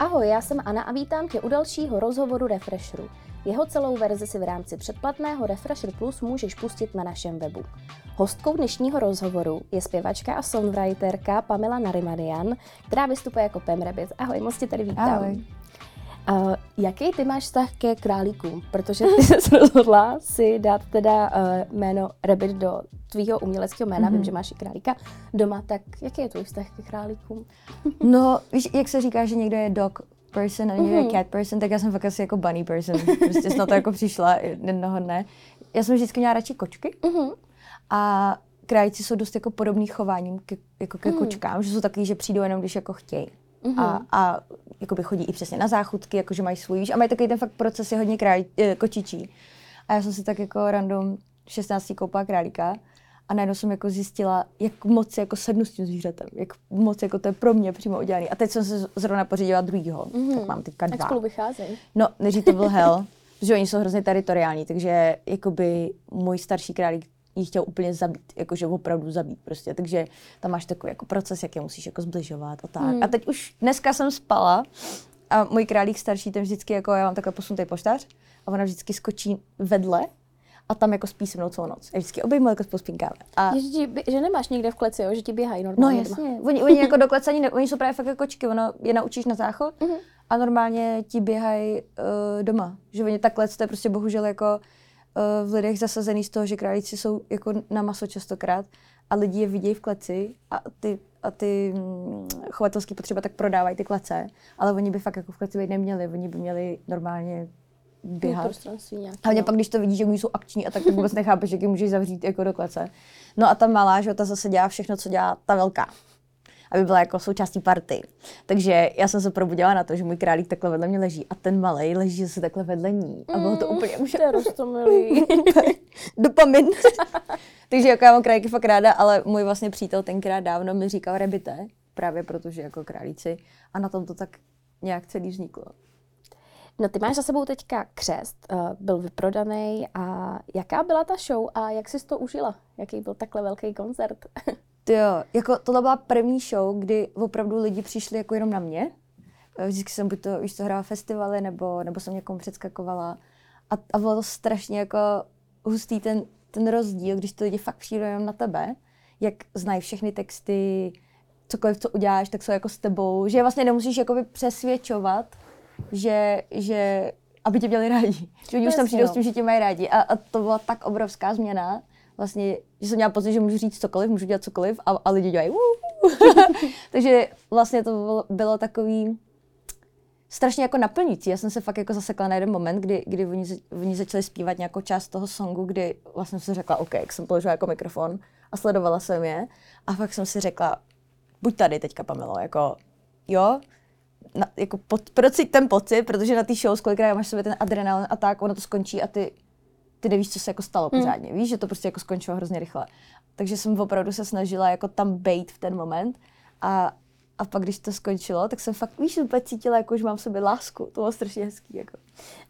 Ahoj, já jsem Anna a vítám tě u dalšího rozhovoru Refresheru. Jeho celou verzi si v rámci předplatného Refresher Plus můžeš pustit na našem webu. Hostkou dnešního rozhovoru je zpěvačka a songwriterka Pamela Narimanian, která vystupuje jako Pam Rabbit. Ahoj, moc tě tady vítám. Ahoj. Uh, jaký ty máš vztah ke králíkům? Protože ty jsi rozhodla si dát teda uh, jméno Rabbit do tvýho uměleckého jména, mm-hmm. vím, že máš i králíka doma, tak jaký je tvůj vztah ke králíkům? no, víš, jak se říká, že někdo je dog person a někdo mm-hmm. je cat person, tak já jsem fakt asi jako bunny person. Prostě na to jako přišla jednoho dne. Já jsem vždycky měla radši kočky mm-hmm. a králíci jsou dost jako podobný chováním ke, jako ke mm. kočkám, že jsou takový, že přijdou jenom, když jako chtějí. Mm-hmm. A, a jakoby chodí i přesně na záchutky, jakože mají svůj, víš, a mají takový ten fakt proces je hodně král, eh, kočičí. A já jsem si tak jako random 16 koupila králíka a najednou jsem jako zjistila, jak moc jako sednu s tím zvířetem, jak moc jako to je pro mě přímo udělaný. A teď jsem se zrovna pořídila druhýho, mm-hmm. tak mám teďka dva. Jak spolu vycházejí? No, než to byl hell, protože oni jsou hrozně teritoriální, takže jakoby můj starší králík ji chtěl úplně zabít, jakože opravdu zabít prostě. Takže tam máš takový jako proces, jak je musíš jako zbližovat a tak. Hmm. A teď už dneska jsem spala a můj králík starší ten vždycky jako, já mám takhle posunutý poštář a ona vždycky skočí vedle a tam jako spí se mnou celou noc. A vždycky obejmu jako pospínkáme. A... Že, ti, že nemáš někde v kleci, jo? že ti běhají normálně No jasně. Oni, oni jako do klece ani ne, oni jsou právě fakt jako kočky, ono je naučíš na záchod mm-hmm. a normálně ti běhají uh, doma. Že oni takhle, to je prostě bohužel jako v lidech zasazený z toho, že králíci jsou jako na maso častokrát a lidi je vidějí v kleci a ty, a ty mm, chovatelské potřeba tak prodávají ty klece, ale oni by fakt jako v kleci být neměli, oni by měli normálně běhat. Hlavně no. pak, když to vidíš, že oni jsou akční a tak to vůbec nechápeš, jak je můžeš zavřít jako do klece. No a ta malá, že ta zase dělá všechno, co dělá ta velká aby byla jako součástí party. Takže já jsem se probudila na to, že můj králík takhle vedle mě leží a ten malý leží zase takhle vedle ní. A bylo to mm, úplně už... To milý. Dopamin. Takže jako já mám králíky fakt ráda, ale můj vlastně přítel tenkrát dávno mi říkal rebite, právě protože jako králíci. A na tom to tak nějak celý vzniklo. No ty máš za sebou teďka křest, uh, byl vyprodaný a jaká byla ta show a jak jsi to užila? Jaký byl takhle velký koncert? Jo, jako tohle byla první show, kdy opravdu lidi přišli jako jenom na mě. Eh, vždycky jsem buď to, víš co, hrála festivaly, nebo, nebo jsem někomu předskakovala. A, a bylo to strašně jako hustý ten, ten rozdíl, když to lidi fakt přijdou jenom na tebe, jak znají všechny texty, cokoliv, co uděláš, tak jsou jako s tebou, že vlastně nemusíš jakoby přesvědčovat, že, že aby tě měli rádi. Že oni už tam přijdou s tím, že tě mají rádi. A, a to byla tak obrovská změna, vlastně, že jsem měla pocit, že můžu říct cokoliv, můžu dělat cokoliv a, a lidi dělají Takže vlastně to bylo, bylo takový strašně jako naplnící. Já jsem se fakt jako zasekla na jeden moment, kdy, kdy oni, oni začali zpívat nějakou část toho songu, kdy vlastně jsem si řekla, OK, jak jsem položila jako mikrofon a sledovala jsem je. A fakt jsem si řekla, buď tady teďka, Pamelo, jako jo, na, jako pod, procit ten pocit, protože na té show kolikrát máš sobě ten adrenalin a tak, ono to skončí a ty ty nevíš, co se jako stalo hmm. pořádně. Víš, že to prostě jako skončilo hrozně rychle. Takže jsem opravdu se snažila jako tam bejt v ten moment a, a pak, když to skončilo, tak jsem fakt, víš, úplně cítila, jako, že mám v sobě lásku. To bylo strašně hezký. Jako.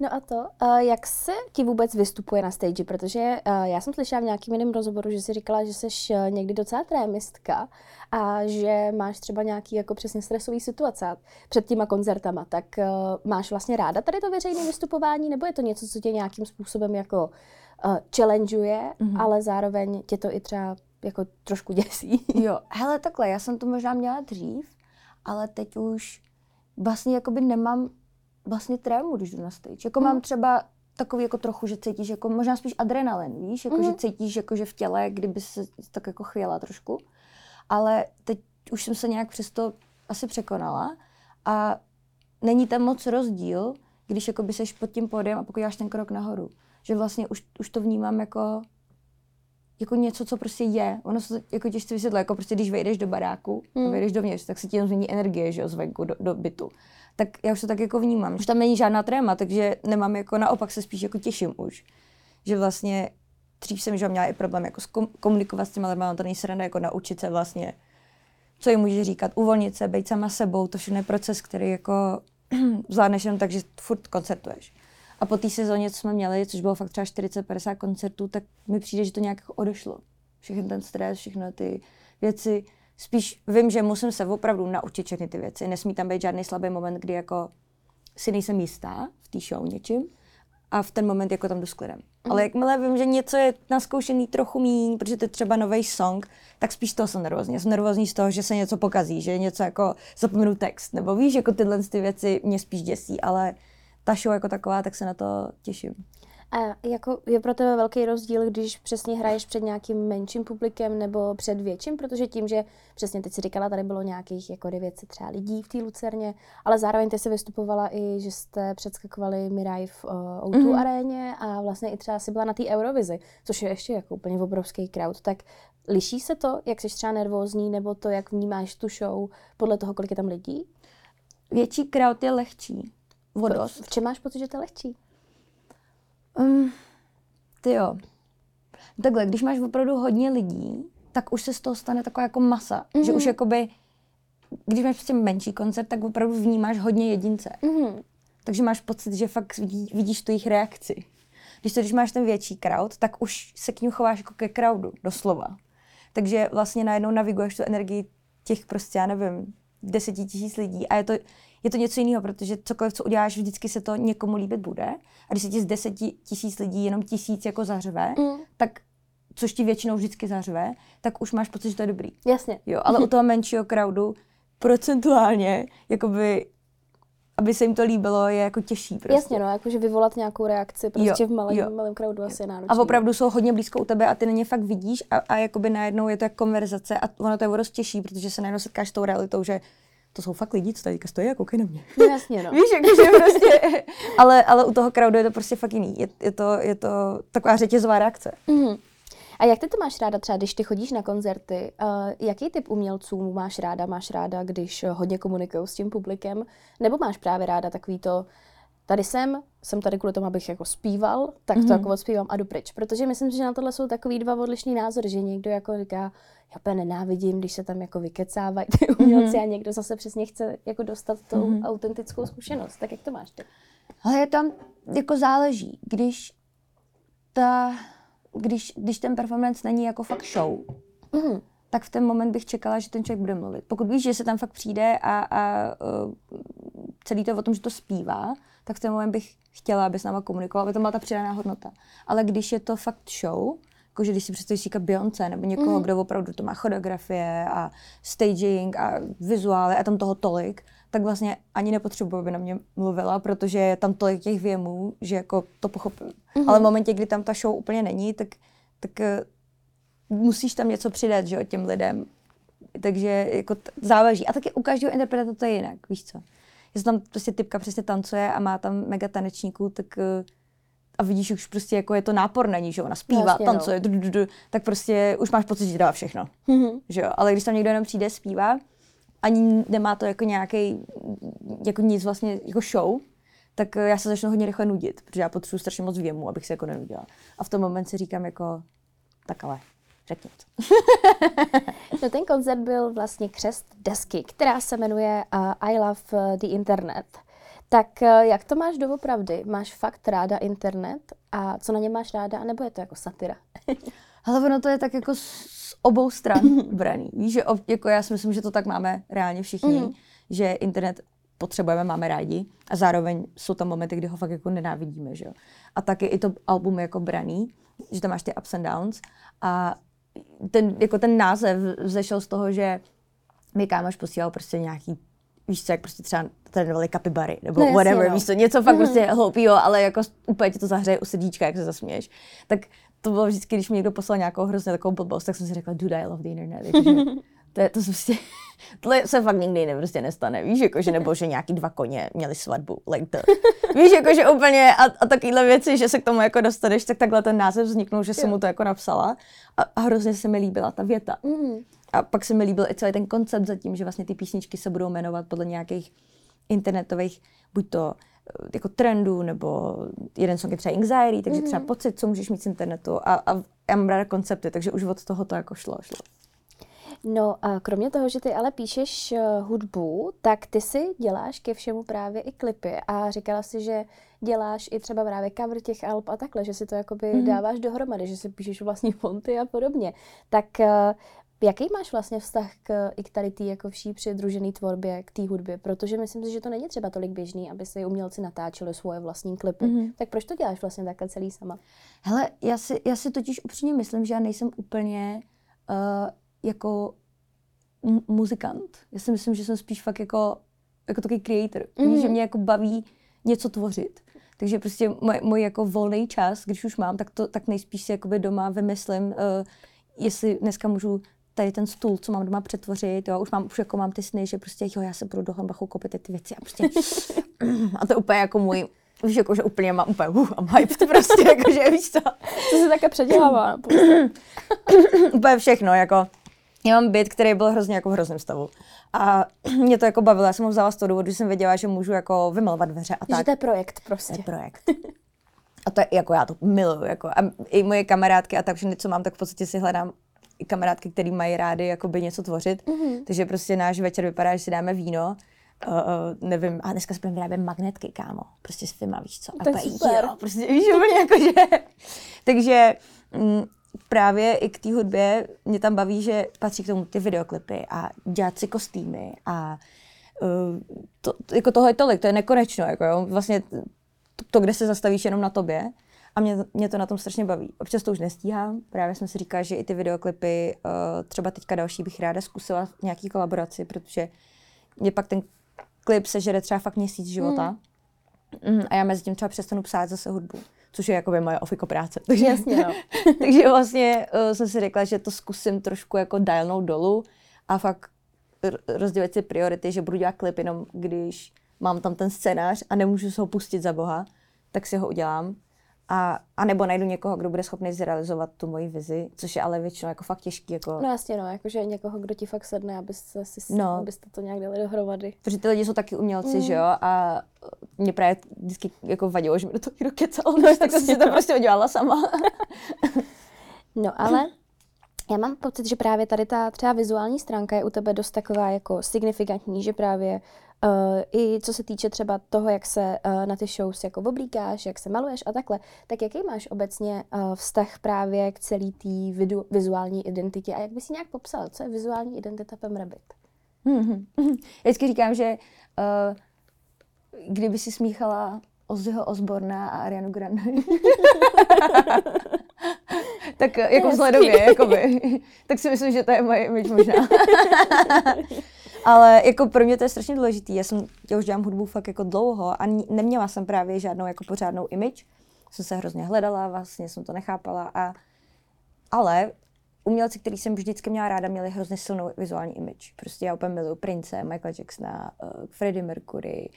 No a to, uh, jak se ti vůbec vystupuje na stage? Protože uh, já jsem slyšela v nějakém jiném rozhovoru, že jsi říkala, že jsi uh, někdy docela trémistka a že máš třeba nějaký jako přesně stresový situace před těma koncertama. Tak uh, máš vlastně ráda tady to veřejné vystupování, nebo je to něco, co tě nějakým způsobem jako uh, challengeuje, mm-hmm. ale zároveň tě to i třeba jako trošku děsí? Jo, hele takhle, já jsem to možná měla dřív, ale teď už vlastně jakoby nemám vlastně trému, když jdu na stage. Jako mm. mám třeba takový jako trochu, že cítíš jako možná spíš adrenalin, víš, jako mm. že cítíš jako že v těle, kdyby se tak jako chvěla trošku. Ale teď už jsem se nějak přesto asi překonala a není tam moc rozdíl, když jako by seš pod tím pódiem a pokud děláš ten krok nahoru. Že vlastně už, už to vnímám jako jako něco, co prostě je. Ono se jako těžce vysvětlí, jako prostě když vejdeš do baráku hmm. a vejdeš dovnitř, tak se ti změní energie, že jo, zvenku do, do bytu. Tak já už to tak jako vnímám. Už tam není žádná tréma, takže nemám jako naopak se spíš jako těším už. Že vlastně dřív jsem že měla i problém jako komunikovat s těma lidmi, to není sranda jako naučit se vlastně, co jim může říkat, uvolnit se, být sama sebou, to všechno je proces, který jako zvládneš jenom tak, že furt koncertuješ. A po té sezóně, co jsme měli, což bylo fakt třeba 40-50 koncertů, tak mi přijde, že to nějak odešlo. Všechny ten stres, všechno ty věci Spíš vím, že musím se opravdu naučit všechny ty věci. Nesmí tam být žádný slabý moment, kdy jako si nejsem jistá v té show něčím a v ten moment jako tam jdu s klidem. Mm. Ale jakmile vím, že něco je naskoušený trochu míň, protože to je třeba nový song, tak spíš toho jsem nervózní. jsem nervózní z toho, že se něco pokazí, že něco jako zapomenu text, nebo víš, jako tyhle ty věci mě spíš děsí, ale ta show jako taková, tak se na to těším. A jako je pro tebe velký rozdíl, když přesně hraješ před nějakým menším publikem nebo před větším, protože tím, že přesně teď si říkala, tady bylo nějakých jako 900 třeba lidí v té Lucerně, ale zároveň ty se vystupovala i, že jste předskakovali Mirai v uh, O2 mm-hmm. aréně a vlastně i třeba si byla na té Eurovizi, což je ještě jako úplně obrovský crowd, tak liší se to, jak jsi třeba nervózní, nebo to, jak vnímáš tu show podle toho, kolik je tam lidí? Větší crowd je lehčí. Vodost. V čem máš pocit, že to je lehčí? Um, ty jo. Takhle, když máš opravdu hodně lidí, tak už se z toho stane taková jako masa. Mm-hmm. Že už jakoby, když máš prostě menší koncert, tak opravdu vnímáš hodně jedince. Mm-hmm. Takže máš pocit, že fakt vidí, vidíš tu jejich reakci. Když to, když máš ten větší crowd, tak už se k ním chováš jako ke crowdu, doslova. Takže vlastně najednou naviguješ tu energii těch prostě, já nevím, deseti tisíc lidí a je to, je to něco jiného, protože cokoliv, co uděláš, vždycky se to někomu líbit bude. A když se ti z deseti tisíc lidí jenom tisíc jako zařve, mm. tak což ti většinou vždycky zařve, tak už máš pocit, že to je dobrý. Jasně. Jo, ale u toho menšího crowdu procentuálně, jakoby aby se jim to líbilo, je jako těžší. Prostě. Jasně, no, jakože vyvolat nějakou reakci prostě jo, v malém, malém crowdu jo. asi je náročné. A opravdu jsou hodně blízko u tebe a ty na ně fakt vidíš a, a jakoby najednou je to jako konverzace a ono to je dost těžší, protože se najednou setkáš s tou realitou, že to jsou fakt lidi, co tady stojí a koukají na mě. No, jasně, no. Víš, jakože prostě, ale, ale u toho crowdu je to prostě fakt jiný. Je, je, to, je to taková řetězová reakce. Mm. A jak ty to máš ráda třeba, když ty chodíš na koncerty? Uh, jaký typ umělců máš ráda? Máš ráda, když hodně komunikují s tím publikem? Nebo máš právě ráda takový to, tady jsem, jsem tady kvůli tomu, abych jako zpíval, tak to mm-hmm. jako odspívám a jdu pryč. Protože myslím, že na tohle jsou takový dva odlišný názory, že někdo jako říká, já úplně nenávidím, když se tam jako vykecávají ty umělci mm-hmm. a někdo zase přesně chce jako dostat tou mm-hmm. autentickou zkušenost. Tak jak to máš ty? Ale je tam, jako záleží, když ta, když, když ten performance není jako fakt show, mm-hmm. tak v ten moment bych čekala, že ten člověk bude mluvit. Pokud víš, že se tam fakt přijde a, a uh, celý to o tom, že to zpívá, tak v ten moment bych chtěla, aby s náma komunikoval, aby to byla ta přidaná hodnota. Ale když je to fakt show, jakože když si představíš říkat Beyoncé nebo někoho, mm. kdo opravdu to má choreografie a staging a vizuály a tam toho tolik, tak vlastně ani nepotřebuji, aby na mě mluvila, protože je tam tolik těch věmů, že jako to pochopím. Mm-hmm. Ale v momentě, kdy tam ta show úplně není, tak, tak uh, musíš tam něco přidat, že jo, těm lidem. Takže jako t- záleží. A taky u každého interpreta to je jinak, víš co. Jestli tam prostě typka přesně tancuje a má tam mega tanečníků, tak uh, a vidíš už prostě, jako je to nápor na ní, že ona zpívá, Jasně, tancuje, no. du, du, du, tak prostě už máš pocit, že dá všechno. Mm-hmm. Že jo? Ale když tam někdo jenom přijde, zpívá, ani nemá to jako nějaký, jako nic vlastně, jako show, tak já se začnu hodně rychle nudit, protože já potřebuji strašně moc věmu, abych se jako nenudila. A v tom moment si říkám jako, tak ale, řekni to. no ten koncert byl vlastně křest desky, která se jmenuje uh, I Love the Internet. Tak eh, jak to máš doopravdy? Máš fakt ráda internet a co na něm máš ráda, nebo je to jako satira? Ale ono to je tak jako z obou stran braný. Víš, že jako já si myslím, že to tak máme reálně všichni, mm. že internet potřebujeme, máme rádi a zároveň jsou tam momenty, kdy ho fakt jako nenávidíme, že jo. A taky i to album jako braný, že tam máš ty ups and downs a ten, jako ten název zešel z toho, že mi kámoš posílal prostě nějaký víš co, jak prostě třeba trénovali kapibary, nebo no, whatever, no. víš co, něco fakt mm. prostě hloupýho, ale jako úplně ti to zahřeje u sedíčka, jak se zasměješ. Tak to bylo vždycky, když mi někdo poslal nějakou hrozně takovou blbost, tak jsem si řekla, dude, I love the internet. Jakože, to, je, to prostě, tohle se fakt nikdy ne, prostě nestane, víš, jakože, nebo že nějaký dva koně měli svatbu, like to. Víš, jakože úplně a, a takovéhle věci, že se k tomu jako dostaneš, tak takhle ten název vzniknul, že jsem mu to jako napsala a, a hrozně se mi líbila ta věta. Mm. A pak se mi líbil i celý ten koncept zatím, že vlastně ty písničky se budou jmenovat podle nějakých internetových, buď to eh, jako trendů, nebo jeden song je třeba anxiety, takže mm-hmm. třeba pocit, co můžeš mít z internetu. A, a já mám ráda koncepty, takže už od toho to jako šlo. šlo. No a kromě toho, že ty ale píšeš uh, hudbu, tak ty si děláš ke všemu právě i klipy a říkala si, že děláš i třeba právě cover těch alb a takhle, že si to jakoby mm-hmm. dáváš dohromady, že si píšeš vlastní fonty a podobně. Tak uh, Jaký máš vlastně vztah k, i k tady té jako vší přidružené tvorbě, k té hudbě? Protože myslím si, že to není třeba tolik běžný, aby si umělci natáčeli svoje vlastní klipy. Mm-hmm. Tak proč to děláš vlastně takhle celý sama? Hele, já si, já si totiž upřímně myslím, že já nejsem úplně uh, jako muzikant. Já si myslím, že jsem spíš fakt jako, jako takový creator. Mm-hmm. Že mě jako baví něco tvořit. Takže prostě můj, můj jako volný čas, když už mám, tak, to, tak nejspíš si jakoby doma vymyslím, uh, jestli dneska můžu tady ten stůl, co mám doma přetvořit, jo, už mám, už jako mám ty sny, že prostě jo, já se budu do Hambachu koupit ty věci a prostě a to je úplně jako můj, víš, jako, že úplně mám úplně, uh, I'm hyped prostě, jako, že víš co. To se také předělává. úplně všechno, jako, já mám byt, který byl hrozně jako v hrozném stavu. A mě to jako bavilo, já jsem ho vzala z toho důvodu, že jsem věděla, že můžu jako vymalovat dveře a tak. Že to je projekt prostě. To je projekt. A to je, jako já to miluju, jako a i moje kamarádky a tak všechny, co mám, tak v podstatě si hledám i kamarádky, které mají rády jakoby něco tvořit. Mm-hmm. Takže prostě náš večer vypadá, že si dáme víno, uh, uh, nevím, a dneska si budeme vyrábět magnetky, kámo, prostě s firma, víš co. A tak super. Jo, prostě víš, úplně jako, že... Takže mm, právě i k té hudbě mě tam baví, že patří k tomu ty videoklipy a dělat si kostýmy a uh, to, jako toho je tolik, to je nekonečno, jako jo, vlastně to, to, kde se zastavíš jenom na tobě. A mě, mě to na tom strašně baví. Občas to už nestíhám, právě jsem si říkala, že i ty videoklipy, uh, třeba teďka další bych ráda zkusila v nějaký kolaboraci, protože mě pak ten klip sežere třeba fakt měsíc života. Mm. Mm, a já mezi tím třeba přestanu psát zase hudbu což je jakoby moje ofiko práce. Takže, Jasně, no. takže vlastně uh, jsem si řekla, že to zkusím trošku jako dialnout dolů a fakt rozdělit si priority, že budu dělat klip jenom, když mám tam ten scénář a nemůžu se ho pustit za boha, tak si ho udělám. A, a nebo najdu někoho, kdo bude schopný zrealizovat tu moji vizi, což je ale většinou jako fakt těžký. Jako... No jasně, no, jakože někoho, kdo ti fakt sedne, abyste, si, no. abyste to nějak dali dohromady. Protože ty lidi jsou taky umělci, mm. že jo, a mě právě vždycky jako vadilo, že mi do toho někdo kecal, no, tak jsem si to prostě udělala sama. no ale já mám pocit, že právě tady ta třeba vizuální stránka je u tebe dost taková jako signifikantní, že právě Uh, I co se týče třeba toho, jak se uh, na ty shows jako oblíkáš, jak se maluješ a takhle, tak jaký máš obecně uh, vztah právě k celý té vizuální identitě a jak bys si nějak popsal, co je vizuální identita Pem Rabbit? Mm-hmm. Já vždycky říkám, že uh, kdyby si smíchala Ozzyho Osborna a Arianu Grande, tak jako vzhledově, jakoby, tak si myslím, že to je moje image možná. Ale jako pro mě to je strašně důležitý. Já jsem, já už dělám hudbu fakt jako dlouho a neměla jsem právě žádnou jako pořádnou image. Jsem se hrozně hledala, vlastně jsem to nechápala a ale umělci, který jsem vždycky měla ráda, měli hrozně silnou vizuální image. Prostě já úplně miluju Prince, Michaela Jacksona, uh, Freddie Mercury,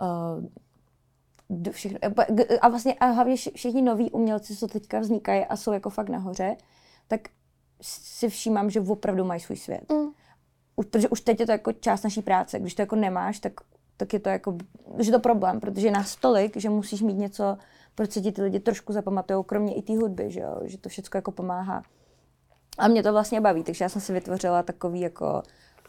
uh, všechno, a vlastně a hlavně všichni noví umělci, co teďka vznikají a jsou jako fakt nahoře, tak si všímám, že opravdu mají svůj svět. Mm protože už teď je to jako část naší práce. Když to jako nemáš, tak, tak je to jako, že to problém, protože je nás tolik, že musíš mít něco, proč se ti ty lidi trošku zapamatují, kromě i té hudby, že, jo? že to všechno jako pomáhá. A mě to vlastně baví, takže já jsem si vytvořila takový jako,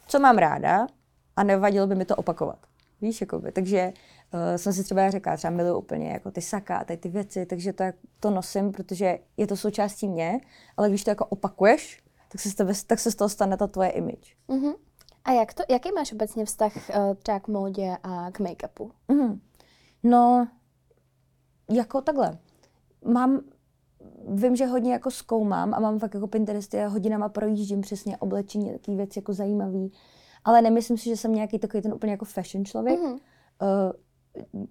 co mám ráda a nevadilo by mi to opakovat. Víš, jakoby. Takže uh, jsem si třeba řekla, třeba miluji úplně jako ty saka, tady ty věci, takže to, to nosím, protože je to součástí mě, ale když to jako opakuješ, tak se, tebe, tak se z toho stane ta tvoje image. Mm-hmm. A jak to, jaký máš obecně vztah uh, třeba k módě a k make-upu? Mm-hmm. No, jako takhle. Mám, vím, že hodně jako zkoumám a mám fakt jako Pinteresty a hodinama projíždím přesně oblečení, takové věci jako zajímavý. Ale nemyslím si, že jsem nějaký takový ten úplně jako fashion člověk. Mm-hmm. Uh,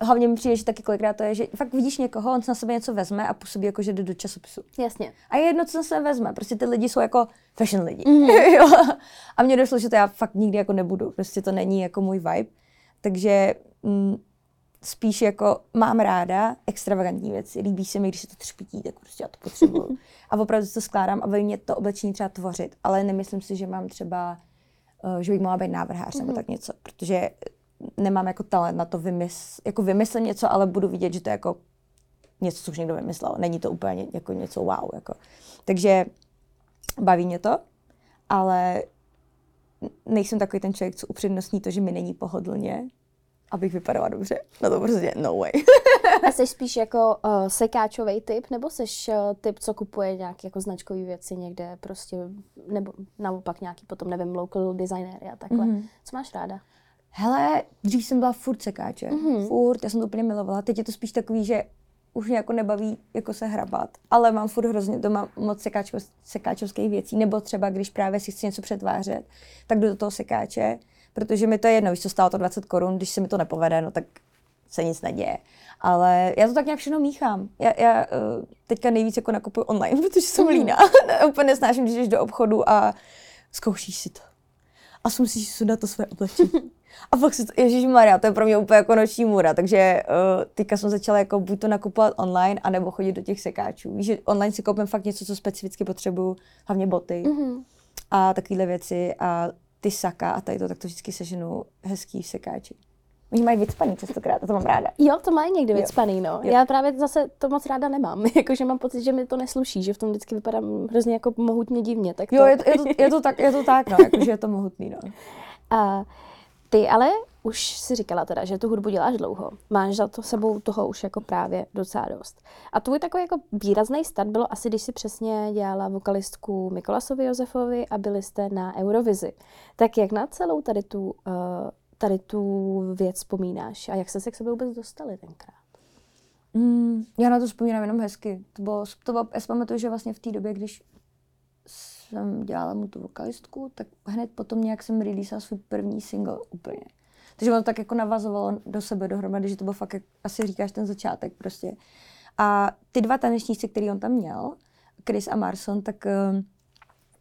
hlavně mi přijde, že taky kolikrát to je, že fakt vidíš někoho, on se na sebe něco vezme a působí jako, že jde do časopisu. Jasně. A je jedno, co se vezme. Prostě ty lidi jsou jako fashion lidi. Mm-hmm. a mně došlo, že to já fakt nikdy jako nebudu. Prostě to není jako můj vibe. Takže mm, spíš jako mám ráda extravagantní věci. Líbí se mi, když se to třpítí, tak prostě já to potřebuju. a opravdu to skládám a mě to oblečení třeba tvořit. Ale nemyslím si, že mám třeba, uh, že bych mohla být návrhář mm-hmm. nebo tak něco. Protože nemám jako talent na to vymysl, jako vymyslet něco, ale budu vidět, že to je jako něco, co už někdo vymyslel. Není to úplně jako něco wow. Jako. Takže baví mě to, ale nejsem takový ten člověk, co upřednostní to, že mi není pohodlně, abych vypadala dobře. No to prostě no way. A jsi spíš jako uh, sekáčový typ, nebo jsi uh, typ, co kupuje nějaké jako značkové věci někde prostě, nebo naopak nějaký potom, nevím, local designéry a takhle. Mm-hmm. Co máš ráda? Hele, dřív jsem byla furt sekáče. Mm-hmm. Furt, já jsem to úplně milovala. Teď je to spíš takový, že už mě jako nebaví jako se hrabat, ale mám furt hrozně doma moc sekáčko, sekáčovských věcí, nebo třeba když právě si chci něco přetvářet, tak jdu do toho sekáče, protože mi to je jedno, když to stálo to 20 korun, když se mi to nepovede, no tak se nic neděje. Ale já to tak nějak všechno míchám. Já, já eh, teďka nejvíc jako nakupuju online, protože jsem mhm. líná. Úplně nesnáším, když jdeš do obchodu a zkoušíš si to. A musíš sudat to své oblečení. A fakt si to, Ježíš Maria, to je pro mě úplně jako noční můra, takže uh, teďka jsem začala jako buď to nakupovat online, anebo chodit do těch sekáčů. Víš, že online si koupím fakt něco, co specificky potřebuju, hlavně boty mm-hmm. a takovéhle věci a ty saka a tady to, tak to vždycky seženu hezký v sekáči. Oni mají vycpaný častokrát, a to mám ráda. Jo, to mají někdy vycpaný, no. Jo. Já právě zase to moc ráda nemám. Jakože mám pocit, že mi to nesluší, že v tom vždycky vypadám hrozně jako mohutně divně. Tak to... Jo, je to, je, to, je, to tak, je to tak, no, jakože je to mohutný, no. A ty ale už si říkala teda, že tu hudbu děláš dlouho. Máš za to sebou toho už jako právě docela dost. A tvůj takový jako výrazný start bylo asi, když si přesně dělala vokalistku Mikolasovi Josefovi a byli jste na Eurovizi. Tak jak na celou tady tu, uh, tady tu věc vzpomínáš a jak jste se k sobě vůbec dostali tenkrát? Mm, já na to vzpomínám jenom hezky. To bylo, to bylo, já si pamatuju, že vlastně v té době, když jsem dělala mu tu vokalistku, tak hned potom nějak jsem releaseala svůj první single úplně. Takže ono tak jako navazovalo do sebe dohromady, že to bylo fakt, jak asi říkáš, ten začátek prostě. A ty dva tanečníci, který on tam měl, Chris a Marson, tak uh,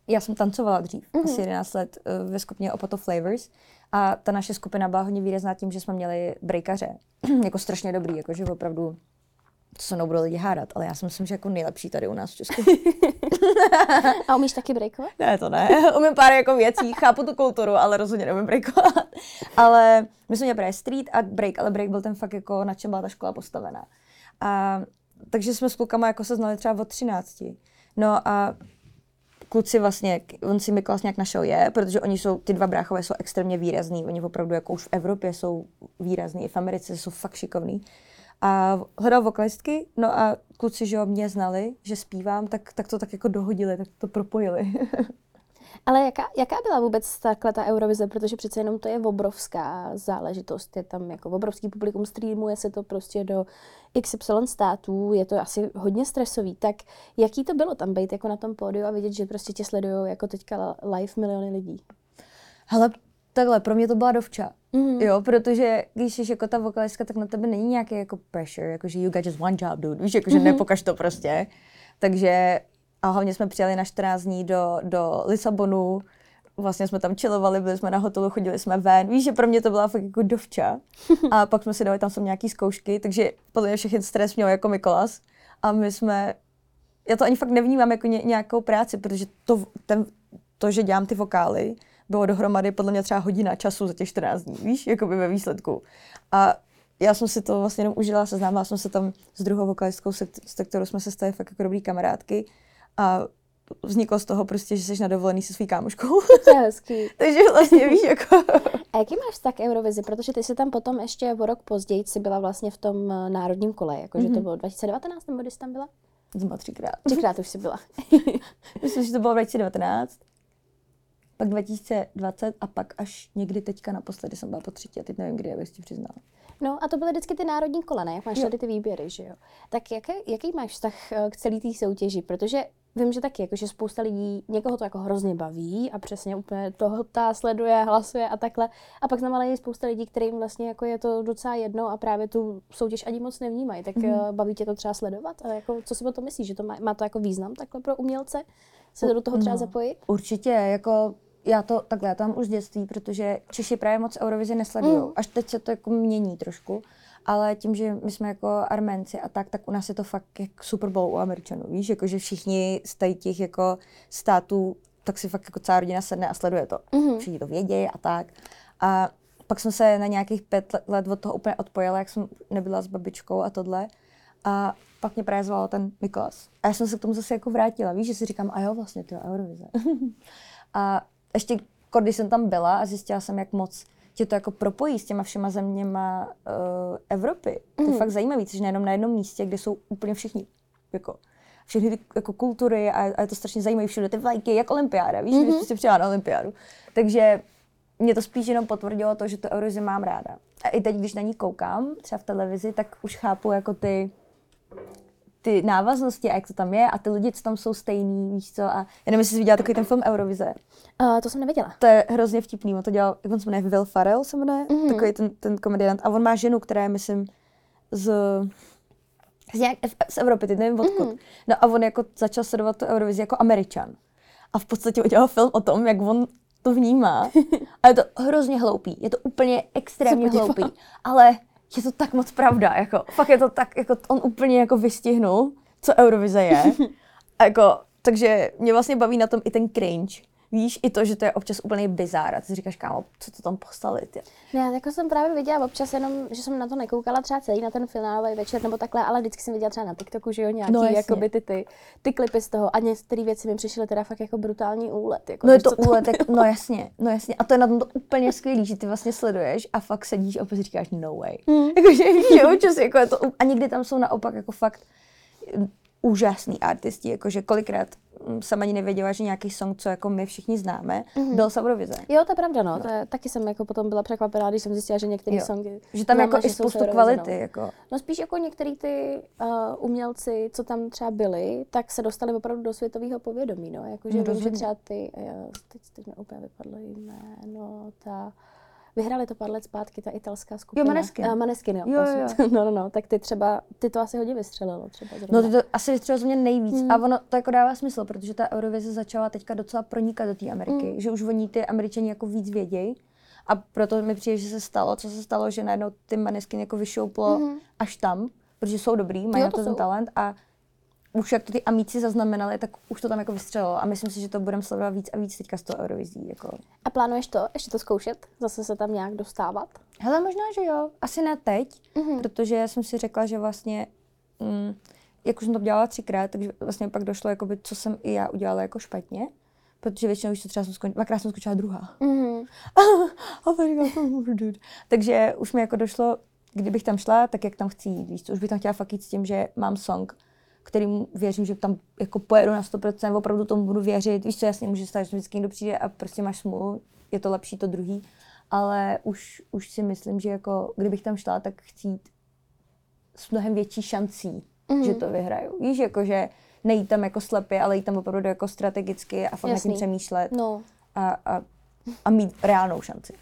já jsem tancovala dřív, mm-hmm. asi 11 let uh, ve skupině Opato Flavors. A ta naše skupina byla hodně výrazná tím, že jsme měli breakaře. jako strašně dobrý, jakože opravdu to se budou lidi hádat, ale já si myslím, že jako nejlepší tady u nás v Česku. A umíš taky breakovat? Ne, to ne. Umím pár jako věcí, chápu tu kulturu, ale rozhodně neumím breakovat. ale my jsme měli právě street a break, ale break byl ten fakt jako, na čem byla ta škola postavená. A, takže jsme s klukama jako se znali třeba od 13. No a kluci vlastně, on si Mikulas nějak našel je, protože oni jsou, ty dva bráchové jsou extrémně výrazný, oni opravdu jako už v Evropě jsou výrazný, i v Americe jsou fakt šikovní a hledal vokalistky, no a kluci, že mě znali, že zpívám, tak, tak to tak jako dohodili, tak to propojili. Ale jaká, jaká byla vůbec takhle ta Eurovize, protože přece jenom to je obrovská záležitost, je tam jako obrovský publikum, streamuje se to prostě do XY států, je to asi hodně stresový, tak jaký to bylo tam být jako na tom pódiu a vidět, že prostě tě sledují jako teďka live miliony lidí? Hele, takhle, pro mě to byla dovča. Mm-hmm. Jo, protože když jsi jako ta vokalistka, tak na tebe není nějaký jako pressure, jako že you got just one job, dude. Víš, jako že mm-hmm. nepokaž to prostě. Takže a hlavně jsme přijeli na 14 dní do, do Lisabonu, vlastně jsme tam chillovali, byli jsme na hotelu, chodili jsme ven. Víš, že pro mě to byla fakt jako dovča. A pak jsme si dali, tam jsou nějaký zkoušky, takže podle mě všechny stres měl jako Mikolas. A my jsme, já to ani fakt nevnímám jako ně, nějakou práci, protože to, ten, to, že dělám ty vokály, bylo dohromady podle mě třeba hodina času za těch 14 dní, víš, jako by ve výsledku. A já jsem si to vlastně jenom užila, seznámila jsem se tam s druhou vokalistkou, se, se kterou jsme se stali fakt jako dobrý kamarádky a vzniklo z toho prostě, že jsi na dovolený se svým kámoškou. To je hezký. Takže vlastně víš, jako... A jaký máš vztah Eurovizi? Protože ty jsi tam potom ještě o rok později si byla vlastně v tom eh, národním kole, jakože mm-hmm. to mhm. bylo 2019, nebo kdy jsi tam byla? Zma třikrát. Třikrát už jsi byla. Myslím, že to bylo 2019 pak 2020 a pak až někdy teďka naposledy jsem byla po třetí a teď nevím, kdy, abych ti přiznala. No a to byly vždycky ty národní kole, ne? Jak máš jo. tady ty výběry, že jo? Tak jaký, jaký máš vztah eh, k celé té soutěži? Protože vím, že taky, jako, že spousta lidí, někoho to jako hrozně baví a přesně úplně toho ta sleduje, hlasuje a takhle. A pak znamená je spousta lidí, kterým vlastně jako je to docela jedno a právě tu soutěž ani moc nevnímají. Tak mm. baví tě to třeba sledovat? A jako, co si o to myslíš? Že to má, má to jako význam takhle pro umělce? Se do toho třeba no, zapojit? Určitě, jako já to takhle, já to mám už dětství, protože Češi právě moc Eurovizi nesledují. Mm. Až teď se to jako mění trošku. Ale tím, že my jsme jako Arménci a tak, tak u nás je to fakt jak Super Bowl u Američanů, víš, jako že všichni z těch jako států, tak si fakt jako celá rodina sedne a sleduje to. Mm-hmm. Všichni to vědějí a tak. A pak jsem se na nějakých pět let od toho úplně odpojila, jak jsem nebyla s babičkou a tohle. A pak mě právě zval ten Mikolas. A já jsem se k tomu zase jako vrátila, víš, že si říkám, a jo, vlastně, to je Eurovize. a ještě, když jsem tam byla a zjistila jsem, jak moc tě to jako propojí s těma všema zeměma uh, Evropy. To je Mhm. fakt zajímavý, že nejenom na jednom místě, kde jsou úplně všichni, jako všechny ty jako kultury a, a je to strašně zajímavé všude ty vlajky, jak olympiáda, víš, mm-hmm. když jsi přijela na olympiádu. Takže mě to spíš jenom potvrdilo to, že tu Eurovizi mám ráda. A i teď, když na ní koukám, třeba v televizi, tak už chápu jako ty ty návaznosti a jak to tam je a ty lidi, co tam jsou stejný, víš co. A já nevím, jestli jsi viděla takový ten film Eurovize. Uh, to jsem nevěděla. To je hrozně vtipný, on to dělal, jak on se jmenuje, Will Farrell se jmenuje, Mhm. mm-hmm. takový ten, ten komediant. A on má ženu, která je, myslím, z, z, nějak, z Evropy, teď nevím odkud. Mhm. Mm-hmm. No a on jako začal sledovat tu Eurovizi jako Američan. A v podstatě udělal film o tom, jak on to vnímá. A je to hrozně hloupý, je to úplně extrémně hloupý. Ale je to tak moc pravda, jako fakt je to tak, jako on úplně jako vystihnul, co Eurovize je. A jako, takže mě vlastně baví na tom i ten cringe. Víš, i to, že to je občas úplně bizár. A ty si říkáš, kámo, co to tam poslali, ty. Já jako jsem právě viděla občas jenom, že jsem na to nekoukala třeba celý na ten finálový večer nebo takhle, ale vždycky jsem viděla třeba na TikToku, že jo, nějaký No, jasně. jakoby ty, ty, ty klipy z toho a některé věci mi přišly teda fakt jako brutální úlet. Jako, No je to úlet, jak, no jasně, no jasně. A to je na tom to úplně skvělý, že ty vlastně sleduješ a fakt sedíš a opět si říkáš no way. Mm. Jakože víš, že občas jako je to, a někdy tam jsou naopak jako fakt úžasný artisti, jakože kolikrát jsem ani nevěděla, že nějaký song, co jako my všichni známe, mm. byl z Eurovize. Jo, to je pravda, no. To je, taky jsem jako potom byla překvapená, když jsem zjistila, že některé Jo. songy... Že tam jako i spoustu kvality, No. jako. no spíš jako některý ty uh, umělci, co tam třeba byli, tak se dostali opravdu do světového povědomí, no. Jakože No, vím, že třeba ty, uh, teď, teď mi úplně vypadlo jméno, ta... Vyhráli to pár let zpátky, ta italská skupina. Maneskin. Uh, Maneskin, jo. Jo, jo, no, no, no, tak ty třeba, ty to asi hodně vystřelilo třeba zrovna. No ty to asi vystřelilo z mě nejvíc hmm. a ono to jako dává smysl, protože ta Eurovize začala teďka docela pronikat do té Ameriky, hmm. že už oni ty Američani jako víc vědějí a proto mi přijde, že se stalo, co se stalo, že najednou ty manesky jako vyšouplo hmm. až tam, protože jsou dobrý, mají Jo, na to to ten talent a už jak to ty amíci zaznamenali, tak už to tam jako vystřelilo a myslím si, že to budeme sledovat víc a víc teďka z toho Eurovizí. Jako. A plánuješ to, ještě to zkoušet? Zase se tam nějak dostávat? Hele, možná, že jo. Asi ne teď, Mhm. mm-hmm. protože já jsem si řekla, že vlastně, mm, jak už jsem to dělala třikrát, takže vlastně pak došlo, jakoby, co jsem i já udělala jako špatně. Protože většinou, když to třeba jsem skončila, dvakrát jsem skončila druhá. Mhm. a pak říkala, "Co můžu dělat?" Takže už mi jako došlo, kdybych tam šla, tak jak tam chci jít. Víš, už bych tam chtěla fakt jít s tím, že mám song, kterým věřím, že tam jako pojedu na 100%, opravdu tomu budu věřit. Víš co, jasně může stát, že vždycky někdo přijde a prostě máš smůlu, je to lepší to druhý, ale už, už si myslím, že jako kdybych tam šla, tak chci jít s mnohem větší šancí, mm. že to vyhraju. Víš, jako že nejít tam jako slepě, ale jít tam opravdu jako strategicky a fakt nad tím Jasný. přemýšlet No, a, a, a mít reálnou šanci.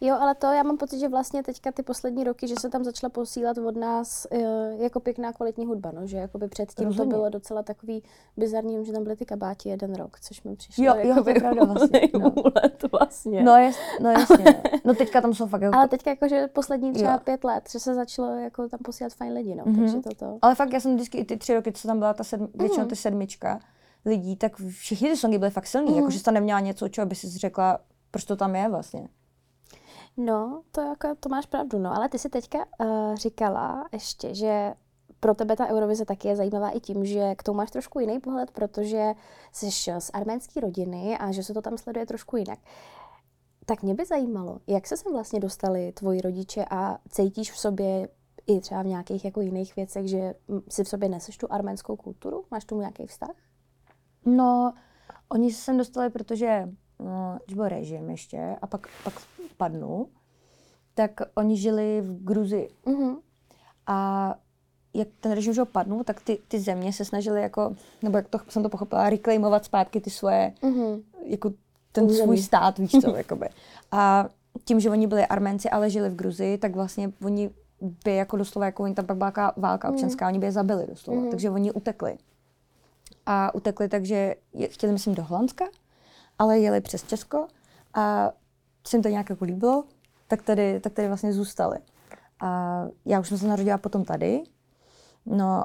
Jo, ale to já mám pocit, že vlastně teďka ty poslední roky, že se tam začala posílat od nás e, jako pěkná kvalitní hudba, no, že jakoby předtím to bylo docela takový bizarní, že tam byly ty kabáti jeden rok, což mi přišlo Jo, jo, to je pravda vlastně, no. úlet vlastně. No, jas, no jasně. no. No teďka tam jsou fakt jako... Ale teďka jakože poslední třeba Jo. pět let, že se začalo jako tam posílat fajn lidi, no, Mhm. takže toto. Ale fakt já jsem vždycky i ty tři roky, co tam byla ta sedm, většinou Mhm. ty sedmička lidí, tak všichni ty songy byly fakt silný, jako že jsi tam neměla něco, čeho by si řekla, proč to tam je vlastně. No, to, jako, to máš pravdu, no, ale ty si teďka uh, říkala ještě, že pro tebe ta Eurovize taky je zajímavá i tím, že k tomu máš trošku jiný pohled, protože jsi z arménské rodiny a že se to tam sleduje trošku jinak. Tak mě by zajímalo, jak se sem vlastně dostali tvoji rodiče a cítíš v sobě i třeba v nějakých jako jiných věcech, že mm, si v sobě neseš tu arménskou kulturu? Máš tomu nějaký vztah? No, oni se sem dostali, protože no, byl režim ještě a pak, pak padnul, tak oni žili v Gruzii. Mhm. A jak ten režim že padnul, tak ty, ty země se snažily jako, nebo jak to jsem to pochopila, reclaimovat zpátky ty svoje, Mhm. jako ten Území. svůj stát, víš co, jakoby. A tím, že oni byli Arménci, ale žili v Gruzii, tak vlastně oni by jako doslova, jako oni tam pak byla válka občanská, oni by je zabili doslova, Mhm. takže oni utekli. A utekli takže chtěli, myslím, do Holandska, ale jeli přes Česko a se jim to nějak jako líbilo, tak tady, tak tady vlastně zůstali. A já už jsem se narodila potom tady. No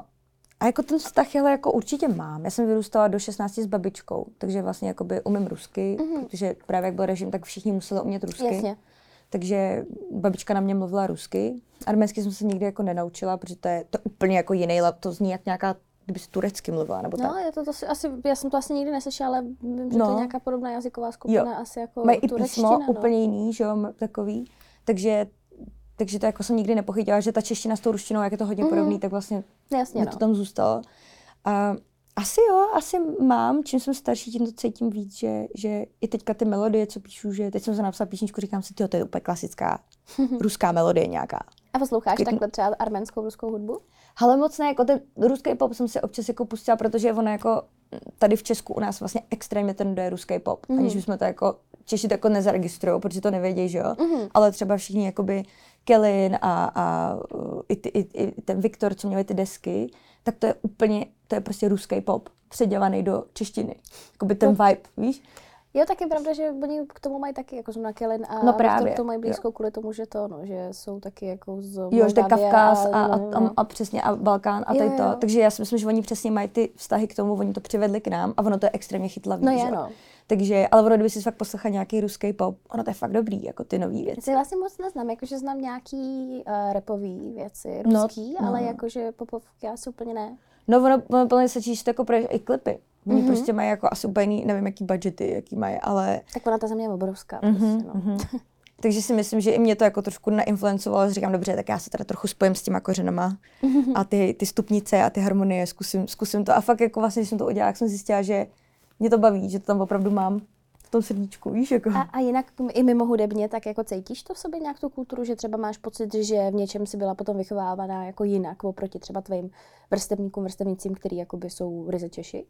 a jako ten vztah ale jako určitě mám. Já jsem vyrůstala do 16 s babičkou, takže vlastně jakoby umím rusky, mm-hmm. protože právě jak byl režim, tak všichni museli umět rusky. Jasně. Takže babička na mě mluvila rusky. Arménsky jsem se nikdy jako nenaučila, protože to je to úplně jako jiný, to zní jak nějaká, kdyby se turecky mluvila, nebo No, tak. je to, to si, asi, já jsem to asi nikdy neslyšela, ale vím, že No. to je nějaká podobná jazyková skupina, asi jako Mají i písmo no. úplně jiný, že jo, takový. takže, takže to jako jsem nikdy nepochytila, že ta čeština s tou ruštinou, jak je to hodně Mhm. podobný, tak vlastně Jasně, mi no. to tam zůstalo. A asi jo, asi mám, čím jsem starší, tím to cítím víc, že, že i teďka ty melodie, co píšu, že teď jsem se napsala písničku, říkám si, tyjo, to je úplně klasická ruská melodie nějaká. A posloucháš Taky- takhle třeba arménskou, ruskou hudbu? Ale moc ne, jako ten ruský pop jsem si občas jako pustila, protože ono jako tady v Česku u nás vlastně extrémně ten je ruský pop, mm. aniž bychom to jako Češi to jako nezaregistrují, protože to nevědí, že jo? Mhm. Ale třeba všichni jakoby Kelin a, a uh, i, ty, i, i, ten Viktor, co měli ty desky, tak to je úplně, to je prostě ruský pop předělaný do češtiny. Jakoby ten vibe, víš? Jo, tak je pravda, že oni k tomu mají taky, jako zrovna Kellen a No právě, k tomu mají jo. blízko kvůli tomu, že to, no, že jsou taky jako z Jo, že Kavkaz a, a, no, a, no. a, přesně a Balkán a Jo, tady jo. to. Takže já si myslím, že oni přesně mají ty vztahy k tomu, oni to přivedli k nám a ono to je extrémně chytlavý. No je, jo. no. Takže, ale ono, kdyby si fakt poslechla nějaký ruský pop, ono to je fakt dobrý, jako ty nový Já věci. si vlastně moc neznám, jakože znám nějaký uh, repový věci, No, ruský, no. ale jakože popovky asi úplně ne. No ono, ono plně se číst jako pro i klipy. Oni Mhm. mm-hmm. prostě mají jako asi úplně nevím, jaký budgety, jaký mají, ale Tak ona ta země je obrovská. Mhm, Prostě, no. mhm. takže si myslím, že i mě to jako trošku nainfluencovalo, že říkám, dobře, tak já se teda trochu spojím s těma kořenama a ty, ty stupnice a ty harmonie, zkusím, zkusím to. A fakt jako vlastně, když jsem to udělala, jak jsem zjistila, že mě to baví, že to tam opravdu mám v tom srdíčku, víš, jako. A, a jinak i mimo hudebně, tak jako cítíš to v sobě nějak tu kulturu, že třeba máš pocit, že v něčem si byla potom vychovávaná jako jinak oproti třeba tvým vrstevníkům, vrstevnicím, který jakoby jsou ryze Češi?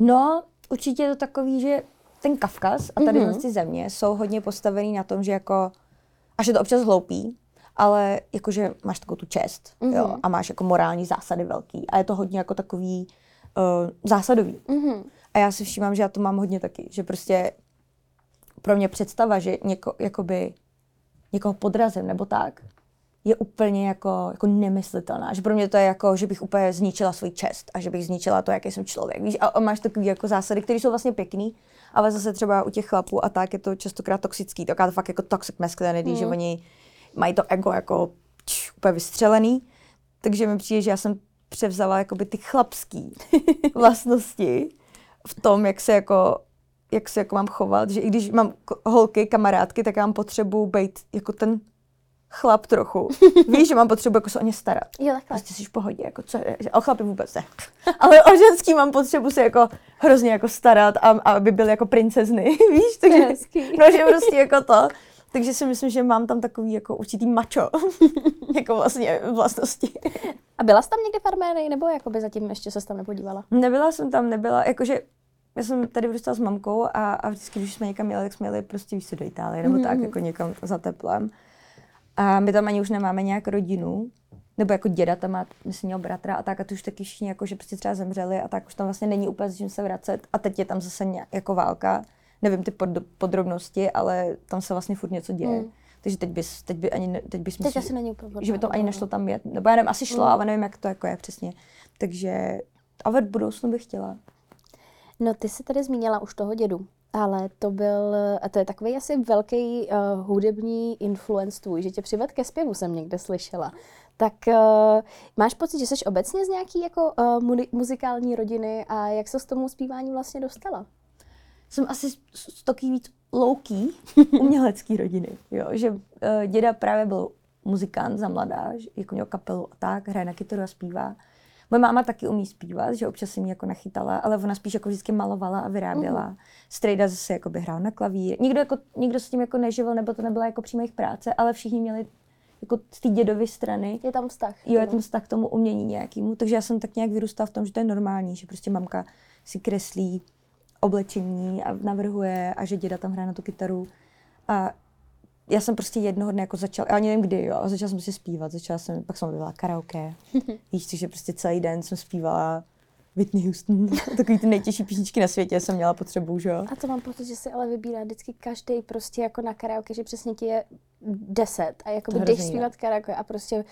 No, určitě je to takový, že ten Kavkaz a tady Mhm. mm-hmm. ty země jsou hodně postavený na tom, že jako, až je to občas hloupý, ale jakože máš takovou tu čest, mm-hmm. jo, Mhm. a máš jako morální zásady velký a je to hodně jako takový uh, zásadový. Mhm. A já si všímám, že já to mám hodně taky, že prostě pro mě představa, že něko, jakoby někoho podrazím nebo tak, je úplně jako, jako nemyslitelná. Že pro mě to je jako, že bych úplně zničila svůj čest a že bych zničila to, jaký jsem člověk. Víš? A, a máš takové jako zásady, které jsou vlastně pěkný, ale zase třeba u těch chlapů a tak je to častokrát toxický. Taková to fakt jako toxic masculinity, mm. že oni mají to ego jako č, úplně vystřelený. Takže mi přijde, že já jsem převzala jakoby ty chlapský vlastnosti v tom, jak se jako jak se jako mám chovat, že i když mám holky, kamarádky, tak já mám potřebu být jako ten chlap trochu. Víš, že mám potřebu jako se o ně starat. Jo, takhle. Prostě jsi v pohodě, jako co o chlapy vůbec ne. Ale o ženský mám potřebu se jako hrozně jako starat a, a aby byly jako princezny, víš, takže, no, že prostě jako to. Takže si myslím, že mám tam takový jako určitý mačo, jako vlastně vlastnosti. A byla jsi tam někde v Arménii, nebo jakoby zatím ještě se tam nepodívala? Nebyla jsem tam, nebyla, jakože já jsem tady vyrůstala s mamkou a, a vždycky, když jsme někam jeli, tak jsme jeli prostě víš co, do Itálie nebo tak, jako někam za teplem. A my tam ani už nemáme nějak rodinu, nebo jako děda tam má, myslím, měl bratra a tak a to už taky všichni jako, že prostě třeba zemřeli a tak už tam vlastně není úplně s čím se vracet a teď je tam zase nějak, jako válka, nevím ty pod, podrobnosti, ale tam se vlastně furt něco děje. Mm. Takže teď bys, teď by ani, ne- teď bys Teď myslím, asi není úplně že by to ani nešlo tam jet, nebo já nevím, asi šlo, Mm. ale nevím, jak to jako je přesně. Takže, ale v budoucnu bych chtěla. No, ty jsi tady zmínila už toho dědu, ale to byl, a to je takový asi velký uh, hudební influence tvůj, že tě přived ke zpěvu, jsem někde slyšela. Tak uh, máš pocit, že jsi obecně z nějaký jako uh, mu- muzikální rodiny a jak se s tomu zpívání vlastně dostala? jsem asi z- takový víc low-key umělecký rodiny, jo, že uh, děda právě byl muzikant za mladá, jako měl kapelu a tak, hraje na kytaru a zpívá. Moje máma taky umí zpívat, že občas si mi jako nachytala, ale ona spíš jako vždycky malovala a vyráběla. Mhm. Strejda zase jako by hrál na klavír. Nikdo, jako, nikdo s tím jako neživil, nebo to nebyla jako přímo jejich práce, ale všichni měli jako z té dědovy strany Je tam vztah. Jo, je tam vztah k tomu umění nějakému, takže já jsem tak nějak vyrůstala v tom, že to je normální, že prostě mamka si kreslí oblečení a navrhuje a že děda tam hraje na tu kytaru. A já jsem prostě jednoho dne jako začala, já ani nevím kdy, jo, a začala jsem si zpívat, začala jsem, pak jsem objevila karaoke, víš, takže prostě celý den jsem zpívala Whitney Houston, takový ty nejtěžší písničky na světě jsem měla potřebu, že jo. A to mám pocit, že si ale vybírá vždycky každý prostě jako na karaoke, že přesně ti je deset a jako jdeš zpívat karaoke a prostě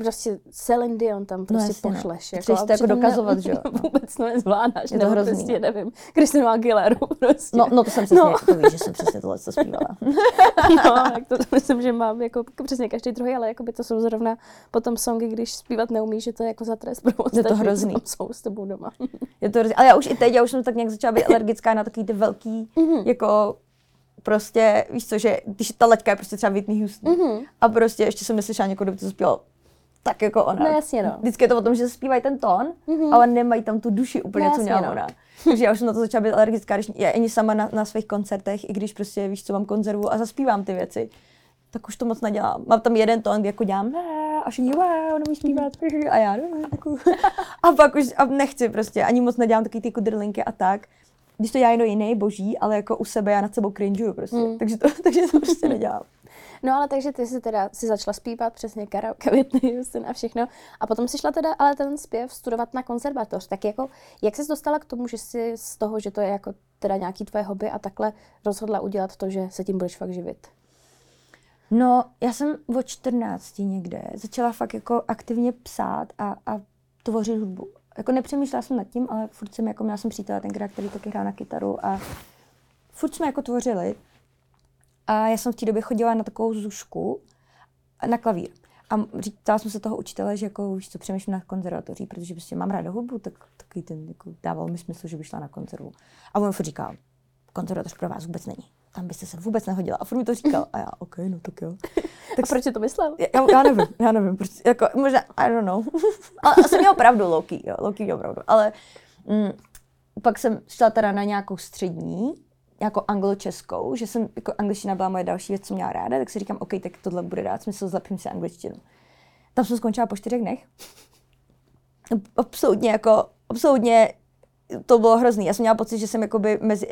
prostě Celine Dion tam prostě jasně, no. pošleš. Potřebuješ a to jako dokazovat, ne, že jo, no. Vůbec to nezvládáš, Je to nebo hrozný, prostě, no. nevím, Kristinu Aguileru prostě. No, no to jsem přesně, no. to víš, že jsem přesně tohle co zpívala. no, tak to, to myslím, že mám jako přesně každý druhý, ale jako by to jsou zrovna potom songy, když zpívat neumíš, že to je jako za trest pro ostatní, co hrozný. tam jsou s tebou doma. Je to hrozný. Ale já už i teď, já už jsem tak nějak začala být alergická na takový ty velký, Mhm. jako prostě, víš co, že když ta laťka je prostě třeba Whitney Houston Mhm. a prostě ještě jsem neslyšela někoho, kdo by to zpíval tak jako ona. No jasně, no. Vždycky je to o tom, že zpívají ten tón, Mhm. ale nemají tam tu duši úplně, No co měla no. ona. Takže já už jsem na to začala být alergická, když já ani sama na, na svých koncertech, i když prostě víš, co mám konzervu a zaspívám ty věci, tak už to moc nedělám. Mám tam jeden tón, kdy jako dělám a všichni wow, nemůžu zpívat a já jako. a pak už a nechci prostě, ani moc nedělám takový ty kudrlinky a tak. Když to dělá někdo jiný, boží, ale jako u sebe já nad sebou cringeuju prostě. Hmm. Takže, to, takže to prostě nedělám. No ale takže ty si teda si začala zpívat přesně karaoke Whitney Houston a všechno. A potom si šla teda ale ten zpěv studovat na konzervatoř. Tak jako, jak jsi dostala k tomu, že jsi z toho, že to je jako teda nějaký tvoje hobby a takhle rozhodla udělat to, že se tím budeš fakt živit? No, já jsem od 14 někde začala fakt jako aktivně psát a, a tvořit hudbu. Jako nepřemýšlela jsem nad tím, ale furt jsem jako měla jsem přítele tenkrát, který taky hrál na kytaru a furt jsme jako tvořili. A já jsem v té době chodila na takovou zušku na klavír. A říkala jsem se toho učitele, že jako víš co, přemýšlím na konzervatoří, protože prostě mám ráda hudbu, tak takový ten jako dával mi smysl, že by šla na konzervu. A on furt říkal, konzervatoř pro vás vůbec není. Tam byste se vůbec nehodila. A furt mi to říkal. A já, OK, no tak jo. Tak a proč jsi to myslel? Já, já nevím, já nevím, prostě, jako, možná, I don't know. Ale asi měl pravdu, Loki, jo, Loki měl pravdu. Ale mm, pak jsem šla teda na nějakou střední, jako anglo-českou, že jsem, jako angličtina byla moje další věc, co měla ráda, tak si říkám, OK, tak tohle bude dát smysl, zlepším si angličtinu. Tam jsem skončila po čtyřech dnech. Absolutně, jako, absolutně to bylo hrozný. Já jsem měla pocit, že jsem jakoby mezi,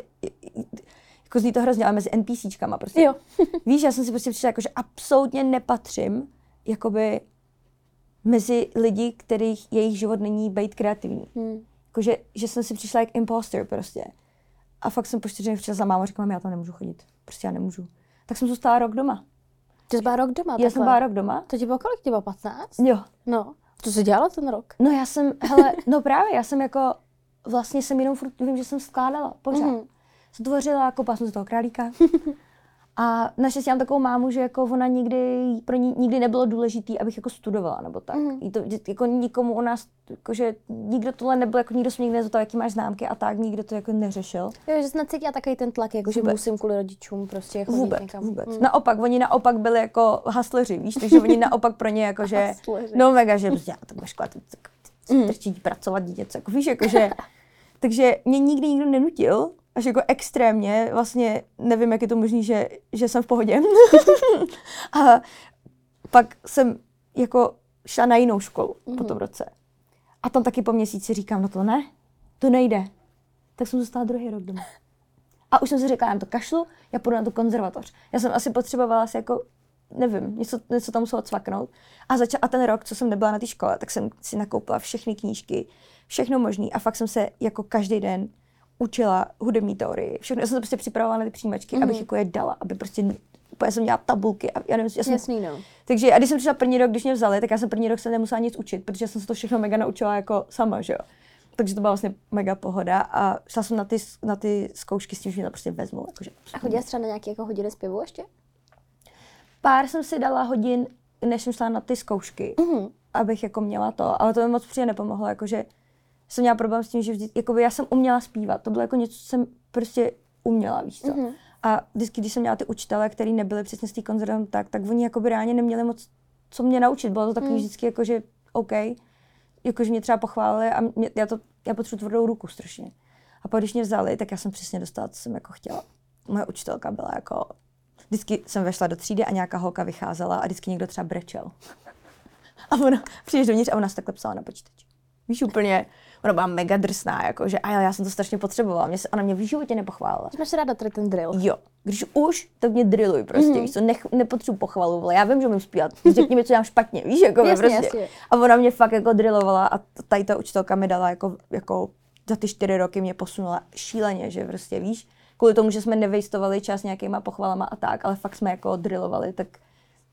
jako zní to hrozně, ale mezi NPCčkama prostě. Jo. Víš, já jsem si prostě přišla, jako, že absolutně nepatřím jakoby mezi lidi, kterých jejich život není být kreativní. Hmm. Jakože, že jsem si přišla jak imposter prostě. A fakt jsem po čtyřech přišla za mámou a říkala, já tam nemůžu chodit. Prostě já nemůžu. Tak jsem zůstala rok doma. Ty jsi byla rok doma, Já jsem takhle. byla rok doma. To ti bylo kolik? Ti bylo 15? Jo. No. Co jsi dělala ten rok? No já jsem, hele, no právě, já jsem jako, vlastně jsem jenom furt, vím, že jsem skládala, pořád. Mhm. Mm. Jsem tvořila, koupala jsem z toho králíka. A naštěstí mám takovou mámu, že jako ona nikdy, pro ní nikdy nebylo důležitý, abych jako studovala nebo tak. Mhm. Mm. To, jako nikomu u nás, jakože nikdo tohle nebyl, jako nikdo se nikdy nezeptal, jaký máš známky a tak, nikdo to jako neřešil. Jo, že jsi necítila takový ten tlak, jako že Vůbec. musím kvůli rodičům prostě chodit Vůbec, někam. vůbec. Hmm. Naopak, oni naopak byli jako hasleři, víš, takže oni naopak pro ně jako, že, no mega, že prostě, já tak budeš škola, Mm. trčí pracovat dítě, jako víš, jako, že, takže mě nikdy nikdo nenutil, až jako extrémně, vlastně nevím, jak je to možné, že, že jsem v pohodě. a pak jsem jako šla na jinou školu Mhm. po tom roce. A tam taky po měsíci říkám, no to ne, to nejde. Tak jsem zůstala druhý rok doma. A už jsem si říkala, já to kašlu, já půjdu na tu konzervatoř. Já jsem asi potřebovala si jako, nevím, něco, něco tam muselo cvaknout. A, zača- a ten rok, co jsem nebyla na té škole, tak jsem si nakoupila všechny knížky, všechno možné. A fakt jsem se jako každý den učila hudební teorii. Všechno, já jsem se prostě připravovala na ty přijímačky, mm-hmm. abych jako je dala, aby prostě úplně jsem dělala tabulky a já nevím, já jsem, Jasný, no. takže a když jsem přišla první rok, když mě vzali, tak já jsem první rok se nemusela nic učit, protože jsem se to všechno mega naučila jako sama, že jo. Takže to byla vlastně mega pohoda a šla jsem na ty, na ty zkoušky s tím, že mě to prostě vezmu. Jakože. A chodila jsi třeba na nějaké jako hodiny zpěvu ještě? Pár jsem si dala hodin, než jsem šla na ty zkoušky, Mhm. abych jako měla to, ale to mi moc přijde nepomohlo, jakože jsem měla problém s tím, že vždy, jakoby já jsem uměla zpívat, to bylo jako něco, co jsem prostě uměla, víš co. Mhm. A vždycky, když jsem měla ty učitele, kteří nebyli přesně z té konzervativní, tak, tak oni jakoby reálně neměli moc co mě naučit. Bylo to takový Mm. vždycky jako, že OK, jakože mě třeba pochválili a mě, já, to, já potřebuji tvrdou ruku strašně. A pak, když mě vzali, tak já jsem přesně dostala, co jsem jako chtěla. Moje učitelka byla jako, vždycky jsem vešla do třídy a nějaká holka vycházela a vždycky někdo třeba brečel. A ona, přijdeš dovnitř a ona se takhle psala na počítači. Víš úplně, ona byla mega drsná, jako, že a já jsem to strašně potřebovala. Mě se, ona mě v životě nepochválila. Máš ráda tady ten drill. Jo, když už, tak mě drilluj prostě, Mhm. mm-hmm. víš co, nech, nepotřebuji pochvalu, vole, já vím, že umím zpívat, řekni mi, co dělám špatně, víš, jako Jasně, prostě. jasně. A ona mě fakt jako drillovala a tady ta učitelka mi dala jako, jako za ty čtyři roky mě posunula šíleně, že prostě víš, kvůli tomu, že jsme nevejstovali čas nějakýma pochvalama a tak, ale fakt jsme jako drillovali, tak,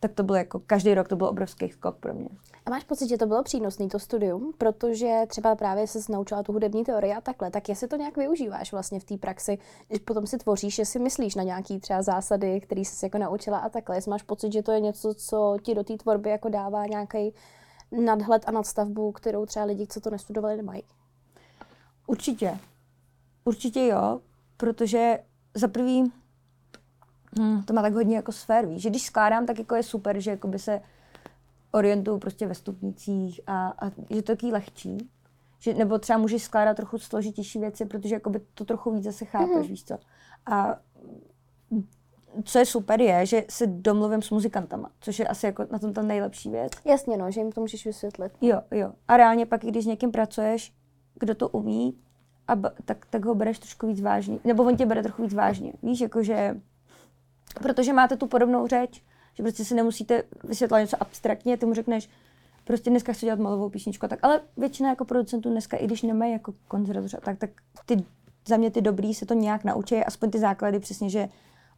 tak to bylo jako, každý rok to byl obrovský skok pro mě. A máš pocit, že to bylo přínosné, to studium, protože třeba právě se naučila tu hudební teorii a takhle, tak jestli to nějak využíváš vlastně v té praxi, když potom si tvoříš, jestli myslíš na nějaký třeba zásady, které jsi jako naučila a takhle, jestli máš pocit, že to je něco, co ti do té tvorby jako dává nějaký nadhled a nadstavbu, kterou třeba lidi, co to nestudovali, nemají. Určitě. Určitě jo, protože za prvý Hmm. To má tak hodně jako sfér, víš, že když skládám, tak jako je super, že jako by se orientuju prostě ve stupnicích a, a že to je takový lehčí. Že, nebo třeba můžeš skládat trochu složitější věci, protože jakoby to trochu víc zase chápeš, mm-hmm. víš co. A co je super je, že se domluvím s muzikantama, což je asi jako na tom ta nejlepší věc. Jasně, no, že jim to můžeš vysvětlit. Jo, jo. A reálně pak, když s někým pracuješ, kdo to umí, a b- tak, tak ho bereš trošku víc vážně. Nebo on tě bere trochu víc vážně. Víš, jakože, protože máte tu podobnou řeč, že prostě si nemusíte vysvětlovat něco abstraktně, ty mu řekneš, prostě dneska chci dělat malovou písničku, tak ale většina jako producentů dneska, i když nemají jako konzervatoř, tak, tak ty, za mě ty dobrý se to nějak naučí, aspoň ty základy přesně, že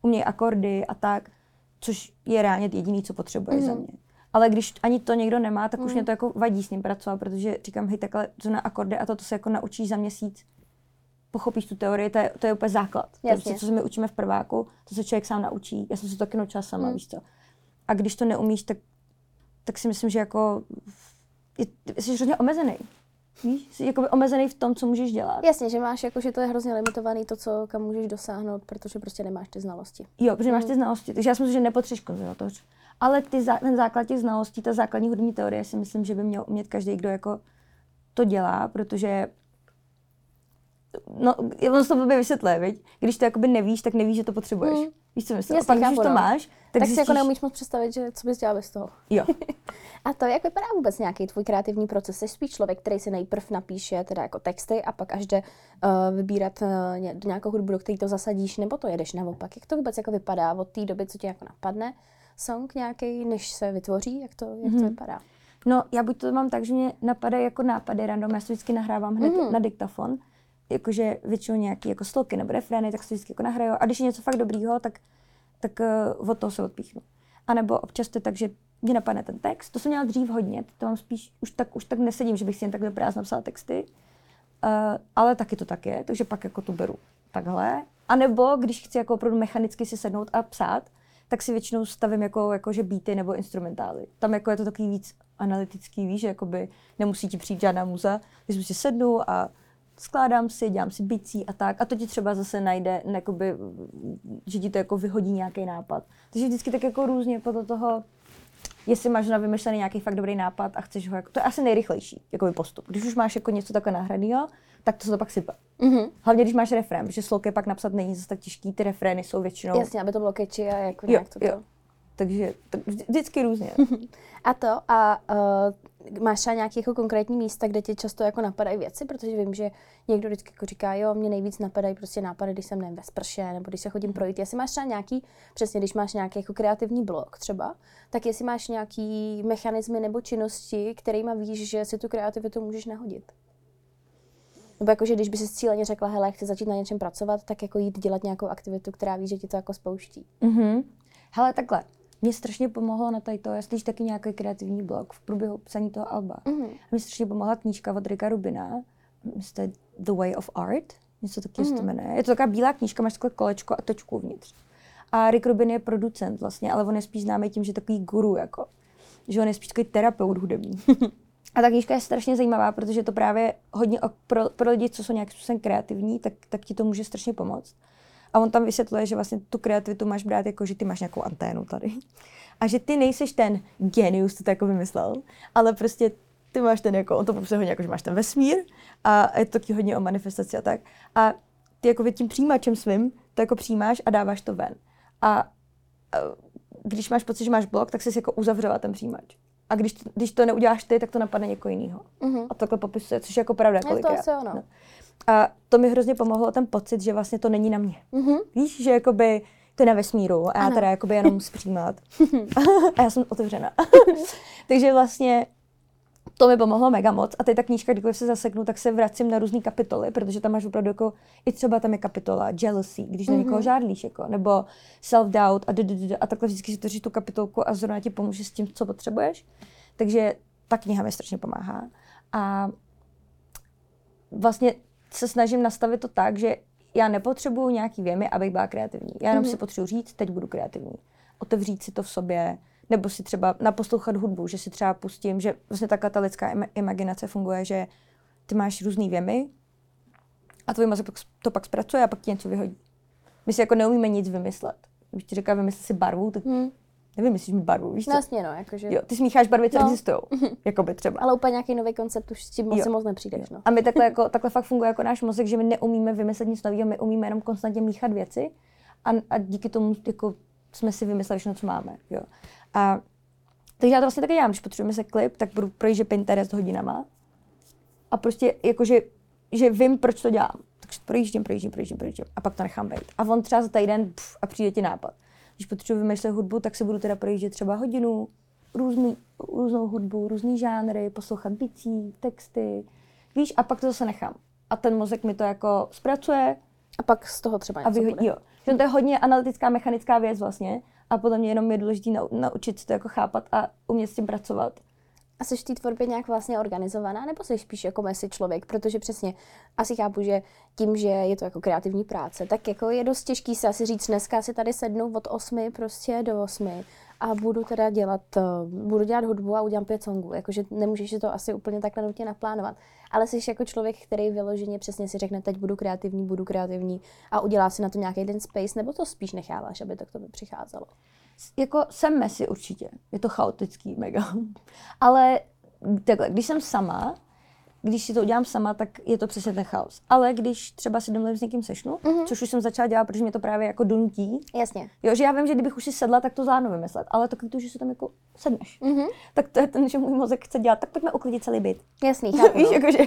umějí akordy a tak, což je reálně jediný, co potřebuje mm. za mě. Ale když ani to někdo nemá, tak mm. už mhm. mě to jako vadí s ním pracovat, protože říkám, hej, takhle to na akordy a to, to se jako naučíš za měsíc. Pochopíš tu teorii, to je, to je úplně základ. Jasně. To, co se my učíme v prváku, to se člověk sám naučí. Já jsem se to taky naučila sama, mm. víš co. A když to neumíš, tak, tak si myslím, že jako je, jsi hrozně omezený. Víš, jsi jakoby omezený v tom, co můžeš dělat. Jasně, že máš jako, že to je hrozně limitovaný to, co kam můžeš dosáhnout, protože prostě nemáš ty znalosti. Jo, protože mm. máš ty znalosti. Takže já si myslím, že nepotřebuješ konzervatoř. Ale ty, ten základ těch znalostí, ta základní hudební teorie si myslím, že by měl umět každý, kdo jako to dělá, protože no, on to blbě vysvětluje, viď? Když to jakoby nevíš, tak nevíš, že to potřebuješ. Mm. Víš, co myslím? Jasně, a pak, když to no. máš, tak, tak zjistíš... si jako neumíš moc představit, že co bys dělal bez toho. Jo. a to, jak vypadá vůbec nějaký tvůj kreativní proces? Jsi spíš člověk, který si nejprv napíše teda jako texty a pak až jde uh, vybírat uh, nějakou hudbu, do který to zasadíš, nebo to jedeš naopak? Jak to vůbec jako vypadá od té doby, co ti jako napadne song nějaký, než se vytvoří? Jak to, jak mm-hmm. to mhm. vypadá? No, já buď to mám tak, že mě napadají jako nápady random, já si vždycky nahrávám hned mm-hmm. na diktafon, jakože většinou nějaký jako sloky nebo refrény, tak se vždycky jako nahraju. A když je něco fakt dobrýho, tak, tak uh, od toho se odpíchnu. A nebo občas to tak, že mě napadne ten text. To jsem měla dřív hodně, to mám spíš, už tak, už tak nesedím, že bych si jen takhle prázdno napsala texty. Uh, ale taky to tak je, takže pak jako to beru takhle. A nebo když chci jako opravdu mechanicky si sednout a psát, tak si většinou stavím jako, jako že beaty nebo instrumentály. Tam jako je to takový víc analytický, víš, že jakoby nemusí ti přijít žádná muza, když si sednu a skládám si, dělám si bicí a tak. A to ti třeba zase najde, jakoby, že ti to jako vyhodí nějaký nápad. Takže vždycky tak jako různě podle toho, jestli máš na vymyšlený nějaký fakt dobrý nápad a chceš ho, jako, to je asi nejrychlejší jakoby postup. Když už máš jako něco takhle nahraného, tak to se to pak sype. Mm-hmm. Hlavně když máš refrén, protože sloky pak napsat není zase tak těžký, ty refrény jsou většinou... Jasně, aby to bylo catchy a jako jo, nějak to, jo. Takže tak vždycky různě. a to, a uh, máš třeba nějaké jako konkrétní místa, kde ti často jako napadají věci, protože vím, že někdo vždycky jako říká, jo, mě nejvíc napadají prostě nápady, když jsem nevím, ve sprše, nebo když se chodím projít. Jestli máš třeba nějaký, přesně když máš nějaký jako kreativní blok třeba, tak jestli máš nějaký mechanismy nebo činnosti, kterými víš, že si tu kreativitu můžeš nahodit. Nebo jako, že když by si cíleně řekla, hele, chci začít na něčem pracovat, tak jako jít dělat nějakou aktivitu, která ví, že ti to jako spouští. Mm-hmm. Hele, takhle mě strašně pomohlo na tady to, jestli taky nějaký kreativní blog v průběhu psaní toho alba. Mm-hmm. Mě strašně pomohla knížka od Rika Rubina, The Way of Art, něco takového mm-hmm. se to mhm. jmenuje. Je to taková bílá knížka, máš takové kolečko a točku uvnitř. A Rick Rubin je producent vlastně, ale on je spíš známý tím, že je takový guru, jako. Že on je spíš takový terapeut hudební. a ta knížka je strašně zajímavá, protože to právě hodně pro, pro lidi, co jsou nějak způsobem kreativní, tak, tak ti to může strašně pomoct. A on tam vysvětluje, že vlastně tu kreativitu máš brát jako, že ty máš nějakou anténu tady. A že ty nejseš ten genius, to jako vymyslel, ale prostě ty máš ten jako, on to popisuje hodně jako, že máš ten vesmír a je to taky hodně o manifestaci a tak. A ty jako tím přijímačem svým to jako přijímáš a dáváš to ven. A když máš pocit, že máš blok, tak jsi jako uzavřela ten přijímač. A když, když to neuděláš ty, tak to napadne někoho jiného. Mm-hmm. A takhle popisuje, což je jako pravda. Je to asi ono. No. A to mi hrozně pomohlo ten pocit, že vlastně to není na mě. Mm-hmm. Víš, že jakoby to je na vesmíru a já ano. teda jakoby jenom musím přijímat. a já jsem otevřená. Takže vlastně to mi pomohlo mega moc. A teď ta knížka, když se zaseknu, tak se vracím na různé kapitoly, protože tam máš opravdu jako, i třeba tam je kapitola jealousy, když na někoho mm-hmm. žádlíš, jako, nebo self-doubt a, a takhle vždycky si to tu kapitolku a zrovna ti pomůže s tím, co potřebuješ. Takže ta kniha mi strašně pomáhá. A vlastně se snažím nastavit to tak, že já nepotřebuju nějaký věmy, abych byla kreativní. Já jenom mm-hmm. si potřebuji říct, teď budu kreativní. Otevřít si to v sobě, nebo si třeba naposlouchat hudbu, že si třeba pustím, že vlastně ta katalická imaginace funguje, že ty máš různé věmy a tvůj mozek to pak zpracuje a pak ti něco vyhodí. My si jako neumíme nic vymyslet. Když ti říká, vymysli si barvu, tak Hmm. Nevymyslíš mi barvu, víš co? No jasně, no, jakože... Jo, ty smícháš barvy, co No. existují. Jakoby třeba. Ale úplně nějaký nový koncept už s tím moc, moc nepřijdeš, no. A my takhle, jako, takhle fakt funguje jako náš mozek, že my neumíme vymyslet nic nového, my umíme jenom konstantně míchat věci a, a díky tomu jako, jsme si vymysleli všechno, co máme. Jo. A takže já to vlastně taky dělám, když potřebujeme se klip, tak budu projíždět Pinterest hodinama a prostě jakože, že vím, proč to dělám. Takže projíždím, projíždím, projíždím, projíždím a pak to nechám být. A on třeba za týden pff, a přijde ti nápad. Když potřebuji vymýšlet hudbu, tak se budu teda projíždět třeba hodinu, různý, různou hudbu, různý žánry, poslouchat bicí, texty, víš, a pak to zase nechám. A ten mozek mi to jako zpracuje A pak z toho třeba a něco vyhodí, bude. jo. Že to je hodně analytická, mechanická věc vlastně a podle mě jenom je důležité nau, naučit se to jako chápat a umět s tím pracovat. A jsi v té tvorbě nějak vlastně organizovaná, nebo jsi spíš jako mesi člověk? Protože přesně asi chápu, že tím, že je to jako kreativní práce, tak jako je dost těžký se asi říct, dneska si tady sednu od 8 prostě do 8 a budu teda dělat, eh, budu dělat hudbu a udělám pět songů. Jakože nemůžeš si to asi úplně takhle nutně naplánovat. Ale jsi jako člověk, který vyloženě přesně si řekne, teď budu kreativní, budu kreativní a udělá si na to nějaký ten space, nebo to spíš necháváš, aby to k tobě přicházelo? Jako jsem mesi určitě, je to chaotický mega. Ale takhle, když jsem sama, když si to udělám sama, tak je to přesně ten chaos. Ale když třeba si domluvím s někým sešnu, mm-hmm. což už jsem začala dělat, protože mě to právě jako donutí, Jasně. Jo, že já vím, že kdybych už si sedla, tak to zvládnu vymyslet, ale to, že si tam jako sedneš. Mhm. Tak to je ten, že můj mozek chce dělat, tak pojďme uklidit celý byt. Jasný, chápu. Víš, no. jakože,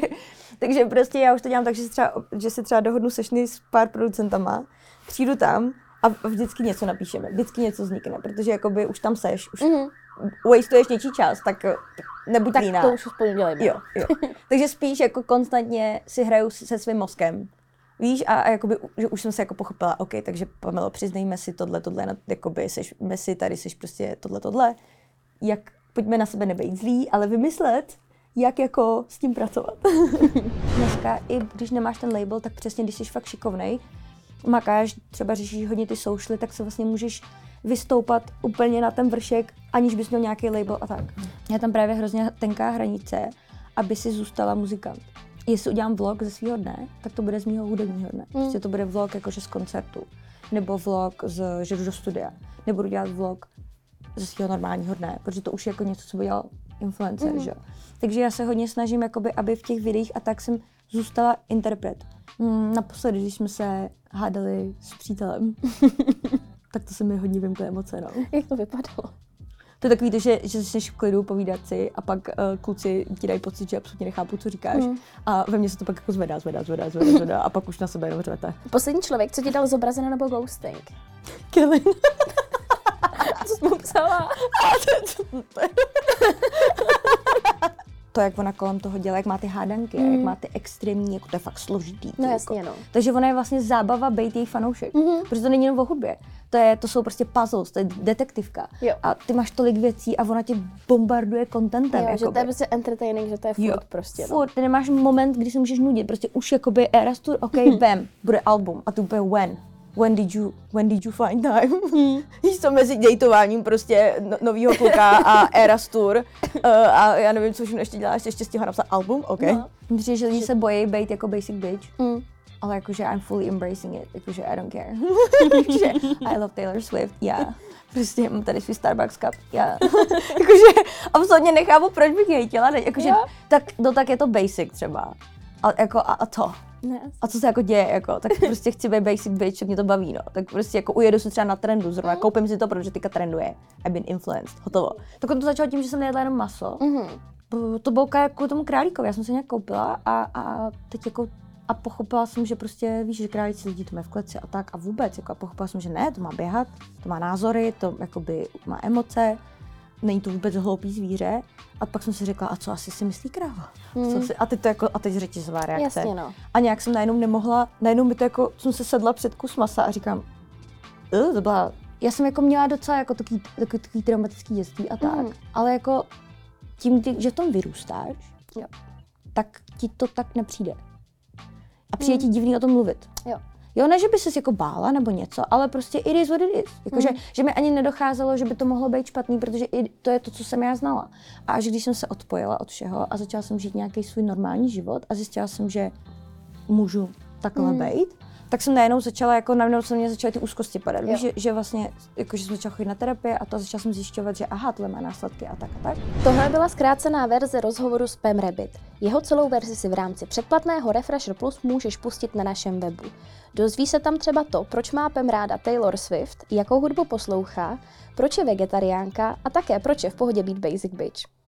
takže prostě já už to dělám tak, že si třeba, že si třeba dohodnu sešny s pár producentama, přijdu tam a vždycky něco napíšeme, vždycky něco vznikne, protože jakoby už tam seš, už Mhm. wastuješ něčí čas, tak eh, nebuď Tak líná. to už spolu dělejme. Jo, jo. Takže spíš jako konstantně si hraju se svým mozkem. Víš, a, a jakoby, že už jsem se jako pochopila, OK, takže Pamelo, přiznejme si tohle, tohle, jakoby seš Messi, tady seš prostě tohle, tohle. Jak, pojďme na sebe nebejt zlý, ale vymyslet, jak jako s tím pracovat. Dneska, i když nemáš ten label, tak přesně, když jsi fakt šikovnej, makáš, třeba řešíš hodně ty socialy, tak se vlastně můžeš vystoupat úplně na ten vršek, aniž bys měl nějaký label a tak. Je tam právě hrozně tenká hranice, aby si zůstala muzikant. Jestli udělám vlog ze svého dne, tak to bude z mého hudebního dne. Prostě to bude vlog jakože z koncertu, nebo vlog, z, že jdu do studia, nebudu dělat vlog ze svého normálního dne, protože to už je jako něco, co by dělal influencer, mm. že. Takže já se hodně snažím, jakoby, aby v těch videích a tak jsem zůstala interpret. Mm, naposledy, když jsme se hádali s přítelem, tak to se mi hodně vymkly emoce, no. Jak to vypadalo? To je takový, to, že, že začneš v klidu povídat si a pak uh, kluci ti dají pocit, že absolutně nechápu, co říkáš. Mm. A ve mně se to pak jako zvedá, zvedá, zvedá, zvedá, zvedá a pak už na sebe jenom řvete. Poslední člověk, co ti dal zobrazeno nebo ghosting? Kevin. Co jsi mu psala? to, jak ona kolem toho dělá, jak má ty hádanky, mm. jak má ty extrémní, jako to je fakt složitý. No to jasně, jako. no. Takže ona je vlastně zábava být její fanoušek. Mm-hmm. Protože to není jenom o hudbě. To, je, to jsou prostě puzzles, to je detektivka. Jo. A ty máš tolik věcí a ona tě bombarduje contentem. Jo, že to je prostě entertaining, že to je furt Jo, prostě. No. Furt, ty nemáš moment, kdy se můžeš nudit, prostě už jakoby Eras Tour, OK, bam, bude album a tu úplně when. When did you, when did you find time? Víš co, mezi dejtováním prostě no, novýho kluka a Eras Tour uh, a já nevím, co všechno ještě děláš, ještě stihla napsat album, OK. No. Myslím, že lidi se bojí být jako basic bitch, Mm. ale jakože I'm fully embracing it, jakože I don't care. jakože I love Taylor Swift, yeah. Prostě mám tady svůj Starbucks cup, yeah. jakože absolutně nechápu, proč bych jej chtěla, jakože Jo. tak, no tak je to basic třeba. A, jako, a, a to. Ne. A co se jako děje, jako, tak prostě chci být basic bitch, mě to baví, no. Tak prostě jako ujedu se třeba na trendu, zrovna koupím si to, protože teďka trenduje. I've been influenced, hotovo. Tak to začalo tím, že jsem nejedla jenom maso. Mhm. B- To bylo jako tomu králíkovi, já jsem se nějak koupila a, a teď jako a pochopila jsem, že prostě víš, že králíci lidi to mají v kleci a tak a vůbec, jako a pochopila jsem, že ne, to má běhat, to má názory, to jakoby má emoce, není to vůbec hloupý zvíře. A pak jsem si řekla, a co asi si myslí kráva? Co si, a teď to jako, a teď řetězová reakce. Jasně, no. A nějak jsem najednou nemohla, najednou mi to jako, jsem se sedla před kus masa a říkám, "Eh, to byla, já jsem jako měla docela jako takový, takový, takový traumatický dětství a tak, Mhm. ale jako tím, ty, že v tom vyrůstáš, Jo. tak ti to tak nepřijde. A přijde ti divný o tom mluvit. Jo. Jo, ne, že by ses jako bála nebo něco, ale prostě it is what it is. Jako, že, že mi ani nedocházelo, že by to mohlo být špatný, protože i to je to, co jsem já znala. A až když jsem se odpojila od všeho a začala jsem žít nějaký svůj normální život a zjistila jsem, že můžu takhle Mm. být, tak jsem najednou začala, jako najednou se mě začaly ty úzkosti padat. Víš, že, že, vlastně, jako, že jsem začala chodit na terapii a to začala jsem zjišťovat, že aha, tohle má následky a tak a tak. Tohle byla zkrácená verze rozhovoru s Pam Rabbit. Jeho celou verzi si v rámci předplatného Refresher Plus můžeš pustit na našem webu. Dozví se tam třeba to, proč má Pam ráda Taylor Swift, jakou hudbu poslouchá, proč je vegetariánka a také proč je v pohodě být basic bitch.